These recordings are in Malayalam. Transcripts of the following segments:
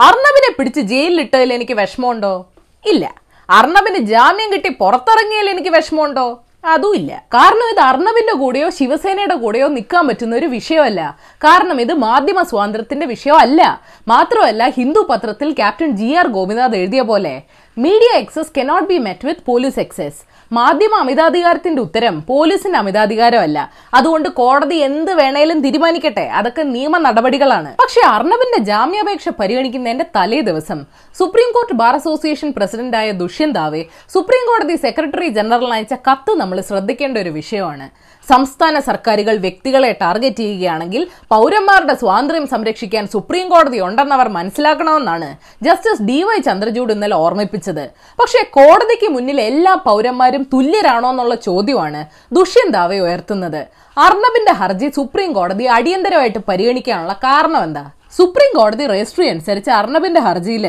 അർണബിനെ പിടിച്ച് ജയിലിലിട്ടതിൽ എനിക്ക് വിഷമമുണ്ടോ? ഇല്ല. അർണബിന് ജാമ്യം കിട്ടി പുറത്തിറങ്ങിയതിൽ എനിക്ക് വിഷമമുണ്ടോ? അതും ഇല്ല. കാരണം ഇത് അർണബിന്റെ കൂടെയോ ശിവസേനയുടെ കൂടെയോ നിൽക്കാൻ പറ്റുന്ന ഒരു വിഷയമല്ല. കാരണം ഇത് മാധ്യമ സ്വാതന്ത്ര്യത്തിന്റെ വിഷയമല്ല. മാത്രമല്ല ഹിന്ദു പത്രത്തിൽ ക്യാപ്റ്റൻ ജി ആർ ഗോപിനാഥ് എഴുതിയ പോലെ media excess cannot be met with police excess മാധ്യമ അമിതാധികാരത്തിന്റെ ഉത്തരം പോലീസിന്റെ അമിതാധികാരമല്ല. അതുകൊണ്ട് കോടതി എന്ത് വേണേലും തീരുമാനിക്കട്ടെ. അതൊക്കെ നിയമ നടപടികളാണ്. പക്ഷെ അർണബിന്റെ ജാമ്യാപേക്ഷ പരിഗണിക്കുന്നതിന്റെ തലേ ദിവസം സുപ്രീം കോർട്ട് ബാർ അസോസിയേഷൻ പ്രസിഡന്റായ ദുഷ്യന്താവെ സുപ്രീം കോടതി സെക്രട്ടറി ജനറൽ അയച്ച കത്ത് നമ്മൾ ശ്രദ്ധിക്കേണ്ട ഒരു വിഷയമാണ്. സംസ്ഥാന സർക്കാരുകൾ വ്യക്തികളെ ടാർഗറ്റ് ചെയ്യുകയാണെങ്കിൽ പൗരന്മാരുടെ സ്വാതന്ത്ര്യം സംരക്ഷിക്കാൻ സുപ്രീം കോടതി ഉണ്ടെന്നവർ മനസ്സിലാക്കണമെന്നാണ് ജസ്റ്റിസ് ഡി വൈ ചന്ദ്രചൂഡ് ഇന്നലെ ഓർമ്മിപ്പിച്ചത്. പക്ഷേ കോടതിക്ക് മുന്നിൽ എല്ലാ പൗരന്മാരും തുല്യരാണോ എന്നുള്ള ചോദ്യമാണ് ദുഷ്യന്താവെ ഉയർത്തുന്നത്. അർണബിന്റെ ഹർജി സുപ്രീം കോടതി അടിയന്തരമായിട്ട് പരിഗണിക്കാനുള്ള കാരണം എന്താ സുപ്രീം കോടതി രജിസ്ട്രി അനുസരിച്ച് അർണബിന്റെ ഹർജിയിൽ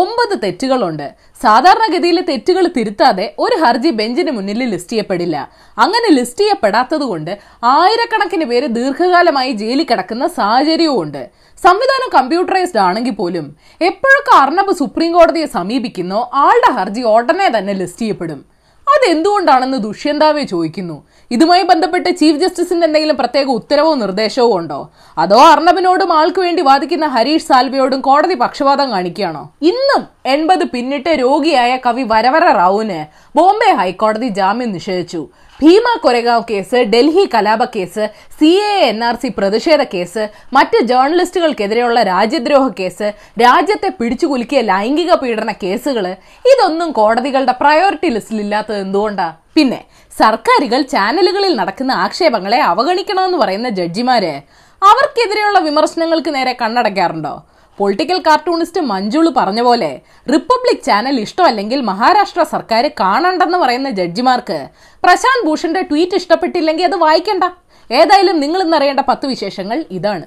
ഒമ്പത് തെറ്റുകളുണ്ട്. സാധാരണഗതിയിലെ തെറ്റുകൾ തിരുത്താതെ ഒരു ഹർജി ബെഞ്ചിന് മുന്നിൽ ലിസ്റ്റ് ചെയ്യപ്പെടില്ല. അങ്ങനെ ലിസ്റ്റ് ചെയ്യപ്പെടാത്തത് കൊണ്ട് ആയിരക്കണക്കിന് പേര് ദീർഘകാലമായി ജയിലിൽ കിടക്കുന്ന സാഹചര്യവും ഉണ്ട്. സംവിധാനം കമ്പ്യൂട്ടറൈസ്ഡ് ആണെങ്കിൽ പോലും എപ്പോഴൊക്കെ അർണബ് സുപ്രീം കോടതിയെ സമീപിക്കുന്നോ ആളുടെ ഹർജി ഉടനെ തന്നെ ലിസ്റ്റ് ചെയ്യപ്പെടും. അതെന്തുകൊണ്ടാണെന്ന് ദുഷ്യന്താവേ ചോദിക്കുന്നു. ഇതുമായി ബന്ധപ്പെട്ട് ചീഫ് ജസ്റ്റിസിന്റെ എന്തെങ്കിലും പ്രത്യേക ഉത്തരവോ നിർദ്ദേശവോ ഉണ്ടോ? അതോ അർണബിനോടും ആൾക്ക് വേണ്ടി വാദിക്കുന്ന ഹരീഷ് സാൽവയോടും കോടതി പക്ഷപാതം കാണിക്കുകയാണോ? ഇന്നും എൺപത് പിന്നിട്ട് രോഗിയായ കവി വരവര റാവുവിന് ബോംബെ ഹൈക്കോടതി ജാമ്യം നിഷേധിച്ചു. ഭീമ കൊരഗാവ് കേസ് ഡൽഹി കലാപ case C A N R C പ്രതിഷേധ കേസ് മറ്റ് ജേർണലിസ്റ്റുകൾക്കെതിരെയുള്ള രാജ്യദ്രോഹ കേസ് രാജ്യത്തെ പിടിച്ചുകുലുക്കിയ ലൈംഗിക പീഡന കേസുകൾ ഇതൊന്നും കോടതികളുടെ പ്രയോറിറ്റി ലിസ്റ്റിൽ ഇല്ലാത്തത് എന്തുകൊണ്ടാ? പിന്നെ സർക്കാരുകൾ ചാനലുകളിൽ നടക്കുന്ന ആക്ഷേപങ്ങളെ അവഗണിക്കണമെന്ന് പറയുന്ന ജഡ്ജിമാര് അവർക്കെതിരെയുള്ള വിമർശനങ്ങൾക്ക് നേരെ കണ്ണടയ്ക്കാറുണ്ടോ? പൊളിറ്റിക്കൽ കാർട്ടൂണിസ്റ്റ് മഞ്ജുൾ പറഞ്ഞ പോലെ റിപ്പബ്ലിക് ചാനൽ ഇഷ്ടമല്ലെങ്കിൽ മഹാരാഷ്ട്ര സർക്കാർ കാണണ്ടെന്ന് പറയുന്ന ജഡ്ജിമാർക്ക് പ്രശാന്ത് ഭൂഷന്റെ ട്വീറ്റ് ഇഷ്ടപ്പെട്ടില്ലെങ്കിൽ അത് വായിക്കണ്ട. ഏതായാലും നിങ്ങൾ ഇന്നറിയേണ്ട പത്ത് വിശേഷങ്ങൾ ഇതാണ്.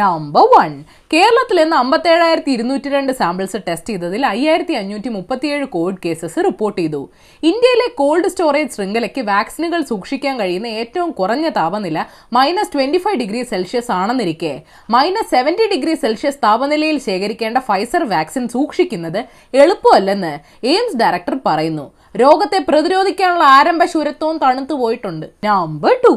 നമ്പർ വൺ കേരളത്തിൽ ഇന്ന് അമ്പത്തേഴായിരത്തി ഇരുന്നൂറ്റി രണ്ട് സാമ്പിൾസ് ടെസ്റ്റ് ചെയ്തതിൽ അയ്യായിരത്തി അഞ്ഞൂറ്റി മുപ്പത്തിയേഴ് കോവിഡ് കേസസ് റിപ്പോർട്ട് ചെയ്തു. ഇന്ത്യയിലെ കോൾഡ് സ്റ്റോറേജ് ശൃംഖലയ്ക്ക് വാക്സിനുകൾ സൂക്ഷിക്കാൻ കഴിയുന്ന ഏറ്റവും കുറഞ്ഞ താപനില minus twenty five degree Celsius ആണെന്നിരിക്കെ. Minus seventy degree Celsius താപനിലയിൽ ശേഖരിക്കേണ്ട ഫൈസർ വാക്സിൻ സൂക്ഷിക്കുന്നത് എളുപ്പമല്ലെന്ന് എയിംസ് ഡയറക്ടർ പറയുന്നു. രോഗത്തെ പ്രതിരോധിക്കാനുള്ള ആരംഭ ശൂരത്വവും തണുത്തു പോയിട്ടുണ്ട്. നമ്പർ ടു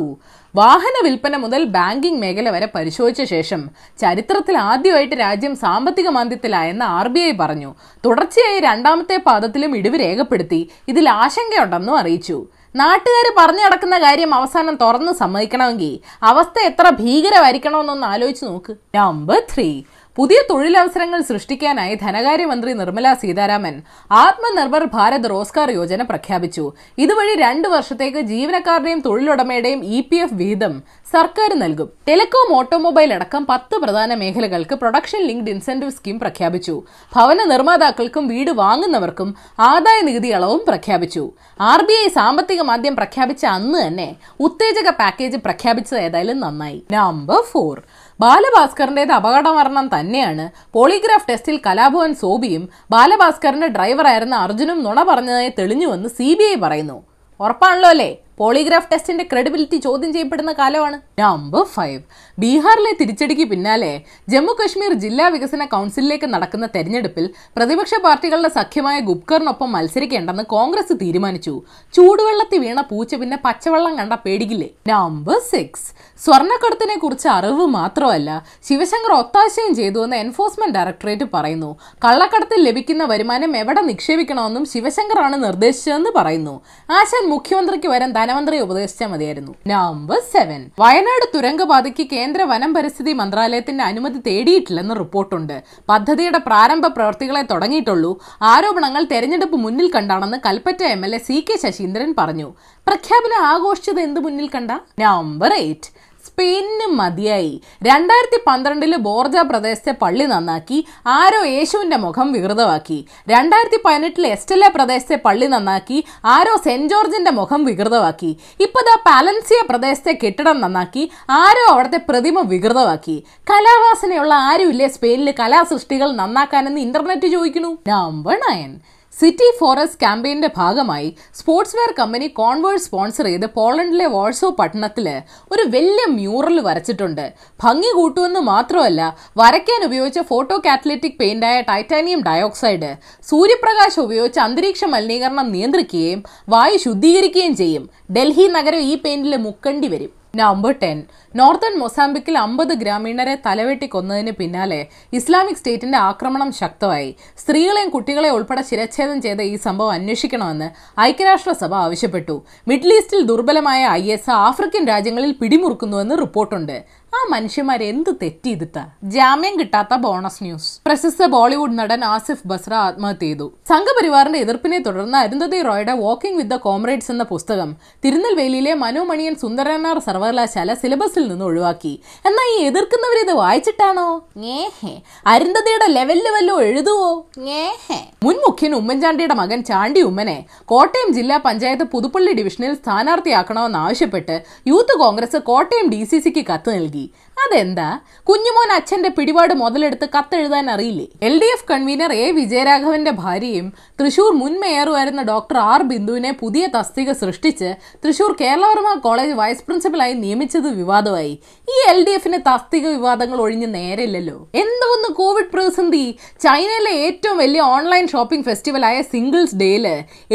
വാഹന വിൽപ്പന മുതൽ ബാങ്കിംഗ് മേഖല വരെ പരിശോധിച്ച ശേഷം ചരിത്രത്തിൽ ആദ്യമായിട്ട് രാജ്യം സാമ്പത്തിക മാന്ദ്യത്തിലായെന്ന് ആർ ബി ഐ പറഞ്ഞു. തുടർച്ചയായി രണ്ടാമത്തെ പാദത്തിലും ഇടിവ് രേഖപ്പെടുത്തി. ഇതിൽ ആശങ്കയുണ്ടെന്നും അറിയിച്ചു. നാട്ടുകാർ പറഞ്ഞു നടക്കുന്ന കാര്യം അവസാനം തുറന്ന് സമ്മതിക്കണമെങ്കിൽ അവസ്ഥ എത്ര ഭീകരമായിരിക്കണമെന്നൊന്ന് ആലോചിച്ച് നോക്ക്. Number three. പുതിയ തൊഴിലവസരങ്ങൾ സൃഷ്ടിക്കാനായി ധനകാര്യമന്ത്രി നിർമ്മല സീതാരാമൻ ആത്മനിർഭർ ഭാരത് റോസ്കാർ യോജന പ്രഖ്യാപിച്ചു. ഇതുവഴി രണ്ടു വർഷത്തേക്ക് ജീവനക്കാരുടെയും തൊഴിലുടമയുടെയും ഇ പി എഫ് വിഹിതം സർക്കാർ നൽകും. ടെലികോം ഓട്ടോമൊബൈൽ അടക്കം പത്ത് പ്രധാന മേഖലകൾക്ക് പ്രൊഡക്ഷൻ ലിങ്ക്ഡ് ഇൻസെന്റീവ് സ്കീം പ്രഖ്യാപിച്ചു. ഭവന നിർമ്മാതാക്കൾക്കും വീട് വാങ്ങുന്നവർക്കും ആദായ നികുതി അളവും പ്രഖ്യാപിച്ചു. ആർ ബി ഐ സാമ്പത്തിക മാന്ദ്യം പ്രഖ്യാപിച്ച അന്ന് തന്നെ ഉത്തേജക പാക്കേജ് പ്രഖ്യാപിച്ചത് ഏതായാലും നന്നായി. Number four. ബാലഭാസ്കറിന്റേത് അപകടമരണം തന്നെയാണ്. പോളിഗ്രാഫ് ടെസ്റ്റിൽ കലാഭവൻ സോബിയും ബാലഭാസ്കറിന്റെ ഡ്രൈവറായിരുന്ന അർജുനും നുണ പറഞ്ഞതായി തെളിഞ്ഞുവെന്ന് സി ബി ഐ പറയുന്നു. ഉറപ്പാണല്ലോ അല്ലേ? പോളിഗ്രാഫ് ടെസ്റ്റിന്റെ ക്രെഡിബിലിറ്റി ചോദ്യം ചെയ്യപ്പെടുന്ന കാലമാണ്. നമ്പർ ഫൈവ് ബീഹാറിലെ തിരിച്ചടിക്ക് പിന്നാലെ ജമ്മു കശ്മീർ ജില്ലാ വികസന കൗൺസിലിലേക്ക് നടക്കുന്ന തെരഞ്ഞെടുപ്പിൽ പ്രതിപക്ഷ പാർട്ടികളുടെ സഖ്യമായ ഗുപ്കറിനൊപ്പം മത്സരിക്കേണ്ടെന്ന് കോൺഗ്രസ് തീരുമാനിച്ചു. ചൂടുവെള്ളത്തിൽ വീണ പൂച്ച പിന്നെ പച്ചവെള്ളം കണ്ട പേടിക്കില്ലേ? നമ്പർ സിക്സ് സ്വർണക്കടത്തിനെ കുറിച്ച് അറിവ് മാത്രമല്ല ശിവശങ്കർ ഒത്താശയും ചെയ്തുവെന്ന് എൻഫോഴ്സ്മെന്റ് ഡയറക്ടറേറ്റ് പറയുന്നു. കള്ളക്കടത്തിൽ ലഭിക്കുന്ന വരുമാനം എവിടെ നിക്ഷേപിക്കണമെന്നും ശിവശങ്കറാണ് നിർദ്ദേശിച്ചതെന്ന് പറയുന്നു. ആശാൻ മുഖ്യമന്ത്രിക്ക് വരാൻ ധനമന്ത്രി ഉപദേശിച്ചാൽ മതിയായിരുന്നു. നമ്പർ സെവൻ വയനാട് തുരങ്കപാതയ്ക്ക് കേന്ദ്ര വനം പരിസ്ഥിതി മന്ത്രാലയത്തിന്റെ അനുമതി തേടിയിട്ടില്ലെന്ന് റിപ്പോർട്ടുണ്ട്. പദ്ധതിയുടെ പ്രാരംഭ പ്രവർത്തികളെ തുടങ്ങിയിട്ടുള്ളൂ. ആരോപണങ്ങൾ തെരഞ്ഞെടുപ്പ് മുന്നിൽ കണ്ടാണെന്ന് Kalpetta M L A C K Saseendran പറഞ്ഞു. പ്രഖ്യാപനം ആഘോഷിച്ചത് എന്ത് മുന്നിൽ കണ്ട? നമ്പർ എയ്റ്റ് സ്പെയിനിന് മതിയായി. രണ്ടായിരത്തി പന്ത്രണ്ടിൽ ബോർജ പ്രദേശത്തെ പള്ളി നന്നാക്കി. ആരോ യേശുവിന്റെ മുഖം വികൃതമാക്കി. രണ്ടായിരത്തി പതിനെട്ടിൽ എസ്റ്റല പ്രദേശത്തെ പള്ളി നന്നാക്കി. ആരോ സെന്റ് ജോർജിന്റെ മുഖം വികൃതമാക്കി. ഇപ്പതാ പാലൻസിയ പ്രദേശത്തെ കെട്ടിടം നന്നാക്കി. ആരോ അവിടുത്തെ പ്രതിമ വികൃതമാക്കി. കലാവാസനയുള്ള ആരുമില്ലേ സ്പെയിനിൽ കലാസൃഷ്ടികൾ നന്നാക്കാനെന്ന് ഇന്റർനെറ്റ് ചോദിക്കുന്നു? Number nine. സിറ്റി ഫോറസ്റ്റ് ക്യാമ്പയിന്റെ ഭാഗമായി sports wear company Converse sponsor ചെയ്ത് പോളണ്ടിലെ വാൾസോ പട്ടണത്തിൽ ഒരു വലിയ മ്യൂറൽ വരച്ചിട്ടുണ്ട്. ഭംഗി കൂട്ടുമെന്ന് മാത്രമല്ല വരയ്ക്കാൻ ഉപയോഗിച്ച ഫോട്ടോ കാറ്റലറ്റിക് പെയിന്റായ ടൈറ്റാനിയം ഡയോക്സൈഡ് സൂര്യപ്രകാശം ഉപയോഗിച്ച് അന്തരീക്ഷ മലിനീകരണം നിയന്ത്രിക്കുകയും വായു ശുദ്ധീകരിക്കുകയും ചെയ്യും. ഡൽഹി നഗരം ഈ പെയിന്റിൽ മുക്കണ്ടി വരും. Number ten. നോർത്തേൺ മൊസാംബിക്കിൽ അമ്പത് ഗ്രാമീണരെ തലവെട്ടി കൊന്നതിന് പിന്നാലെ ഇസ്ലാമിക് സ്റ്റേറ്റിന്റെ ആക്രമണം ശക്തമായി. സ്ത്രീകളെയും കുട്ടികളെയും ഉൾപ്പെടെ ശിരച്ഛേദം ചെയ്ത ഈ സംഭവം അന്വേഷിക്കണമെന്ന് ഐക്യരാഷ്ട്രസഭ ആവശ്യപ്പെട്ടു. മിഡിൽ ഈസ്റ്റിൽ ദുർബലമായ ഐ എസ് ആഫ്രിക്കൻ രാജ്യങ്ങളിൽ പിടിമുറുക്കുന്നുവെന്ന് റിപ്പോർട്ടുണ്ട്. ആ മനുഷ്യന്മാർ എന്ത് തെറ്റ് ജാമ്യം കിട്ടാത്ത ബോണസ് ന്യൂസ്. പ്രശസ്ത ബോളിവുഡ് നടൻ ആസിഫ് ബസ്ര ആത്മഹത്യ ചെയ്തു. സംഘപരിവാറിന്റെ എതിർപ്പിനെ തുടർന്ന് അരുന്ധതി റോയുടെ വാക്കിംഗ് വിത്ത് ദ കോമ്രേഡ്സ് എന്ന പുസ്തകം തിരുനെൽവേലിയിലെ മനോമണിയൻ സുന്ദരനാർ സർവകലാശാല സിലബസിൽ നിന്ന് ഒഴിവാക്കി എന്നാൽ ഈ എതിർക്കുന്നവരിത് വായിച്ചിട്ടാണോ? ഞേഹേ അരുന്ധതിയുടെ ലെവലിൽ വല്ലോ എഴുതുവോ? ഞേഹേ മുൻ മുഖ്യൻ ഉമ്മൻചാണ്ടിയുടെ മകൻ ചാണ്ടി ഉമ്മനെ കോട്ടയം ജില്ലാ പഞ്ചായത്ത് പുതുപ്പള്ളി ഡിവിഷനിൽ സ്ഥാനാർത്ഥിയാക്കണമെന്നാവശ്യപ്പെട്ട് youth Congress Kottayam D C സിക്ക് കത്ത് നൽകി. അതെന്താ? കുഞ്ഞുമോൻ അച്ഛന്റെ പിടിപാട് മുതലെടുത്ത് കത്തെഴുതാൻ അറിയില്ലേ? L D F convener A വിജയരാഘവന്റെ ഭാര്യയും തൃശൂർ മുൻ മേയറുമായിരുന്ന ഡോക്ടർ ആർ ബിന്ദുവിനെ പുതിയ തസ്തിക സൃഷ്ടിച്ച് തൃശൂർ കേരളവർമ്മ കോളേജ് വൈസ് പ്രിൻസിപ്പലായി നിയമിച്ചത് വിവാദമായി. ഈ എൽ ഡി എഫിന് തസ്തിക വിവാദങ്ങൾ ഒഴിഞ്ഞ് നേരില്ലല്ലോ എന്തോന്ന് കോവിഡ് പ്രതിസന്ധി. ചൈനയിലെ ഏറ്റവും വലിയ ഓൺലൈൻ ഷോപ്പിംഗ് ഫെസ്റ്റിവലായ സിംഗിൾസ് ഡേയിൽ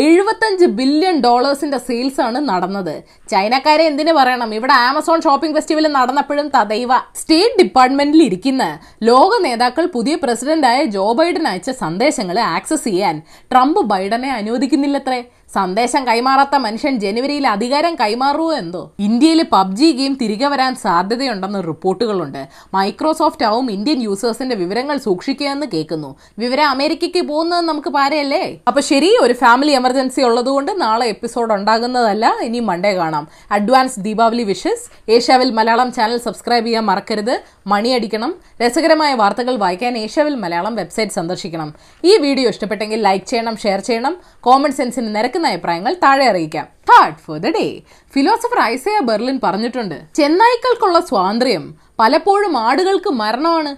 എഴുപത്തഞ്ച് ബില്യൺ ഡോളേഴ്സിന്റെ സെയിൽസ് ആണ് നടന്നത്. ചൈനക്കാരെ എന്തിനു പറയണം? ഇവിടെ ആമസോൺ ഷോപ്പിംഗ് ഫെസ്റ്റിവൽ നടന്നപ്പോഴും തദൈവ സ്റ്റേറ്റ് ഡിപ്പാർട്ട്മെന്റിൽ ഇരിക്കുന്ന ലോക നേതാക്കൾ പുതിയ പ്രസിഡന്റായ ജോ ബൈഡൻ അയച്ച സന്ദേശങ്ങളെ ആക്സസ് ചെയ്യാൻ ട്രംപ് ബൈഡനെ അനുവദിക്കുന്നില്ലത്രേ? സന്ദേശം കൈമാറാത്ത മനുഷ്യൻ ജനുവരിയിൽ അധികാരം കൈമാറുമോ എന്തോ? ഇന്ത്യയിൽ പബ്ജി ഗെയിം തിരികെ വരാൻ സാധ്യതയുണ്ടെന്ന് റിപ്പോർട്ടുകളുണ്ട്. മൈക്രോസോഫ്റ്റ് ആവും ഇന്ത്യൻ യൂസേഴ്സിന്റെ വിവരങ്ങൾ സൂക്ഷിക്കുകയെന്ന് കേൾക്കുന്നു. വിവരം അമേരിക്കയ്ക്ക് പോകുന്നത് നമുക്ക് പാരയല്ലേ? അപ്പൊ ശരി ഒരു ഫാമിലി എമർജൻസി ഉള്ളതുകൊണ്ട് നാളെ എപ്പിസോഡ് ഉണ്ടാകുന്നതല്ല ഇനി മൺഡേ കാണാം. Advance Deepavali wishes. ഏഷ്യാവിൽ Malayalam channel subscribe ചെയ്യാൻ മറക്കരുത്. മണിയടിക്കണം രസകരമായ വാർത്തകൾ വായിക്കാൻ ഏഷ്യാവിൽ മലയാളം വെബ്സൈറ്റ് സന്ദർശിക്കണം. ഈ വീഡിയോ ഇഷ്ടപ്പെട്ടെങ്കിൽ ലൈക്ക് ചെയ്യണം ഷെയർ ചെയ്യണം. കോമൺ സെൻസിന് നിരക്കുന്ന അഭിപ്രായങ്ങൾ താഴെ അറിയിക്കാം. Third for the day philosopher Isaiah Berlin പറഞ്ഞിട്ടുണ്ട് ചെന്നായ്ക്കൾക്കുള്ള സ്വാതന്ത്ര്യം പലപ്പോഴും ആടുകൾക്ക് മരണമാണ്.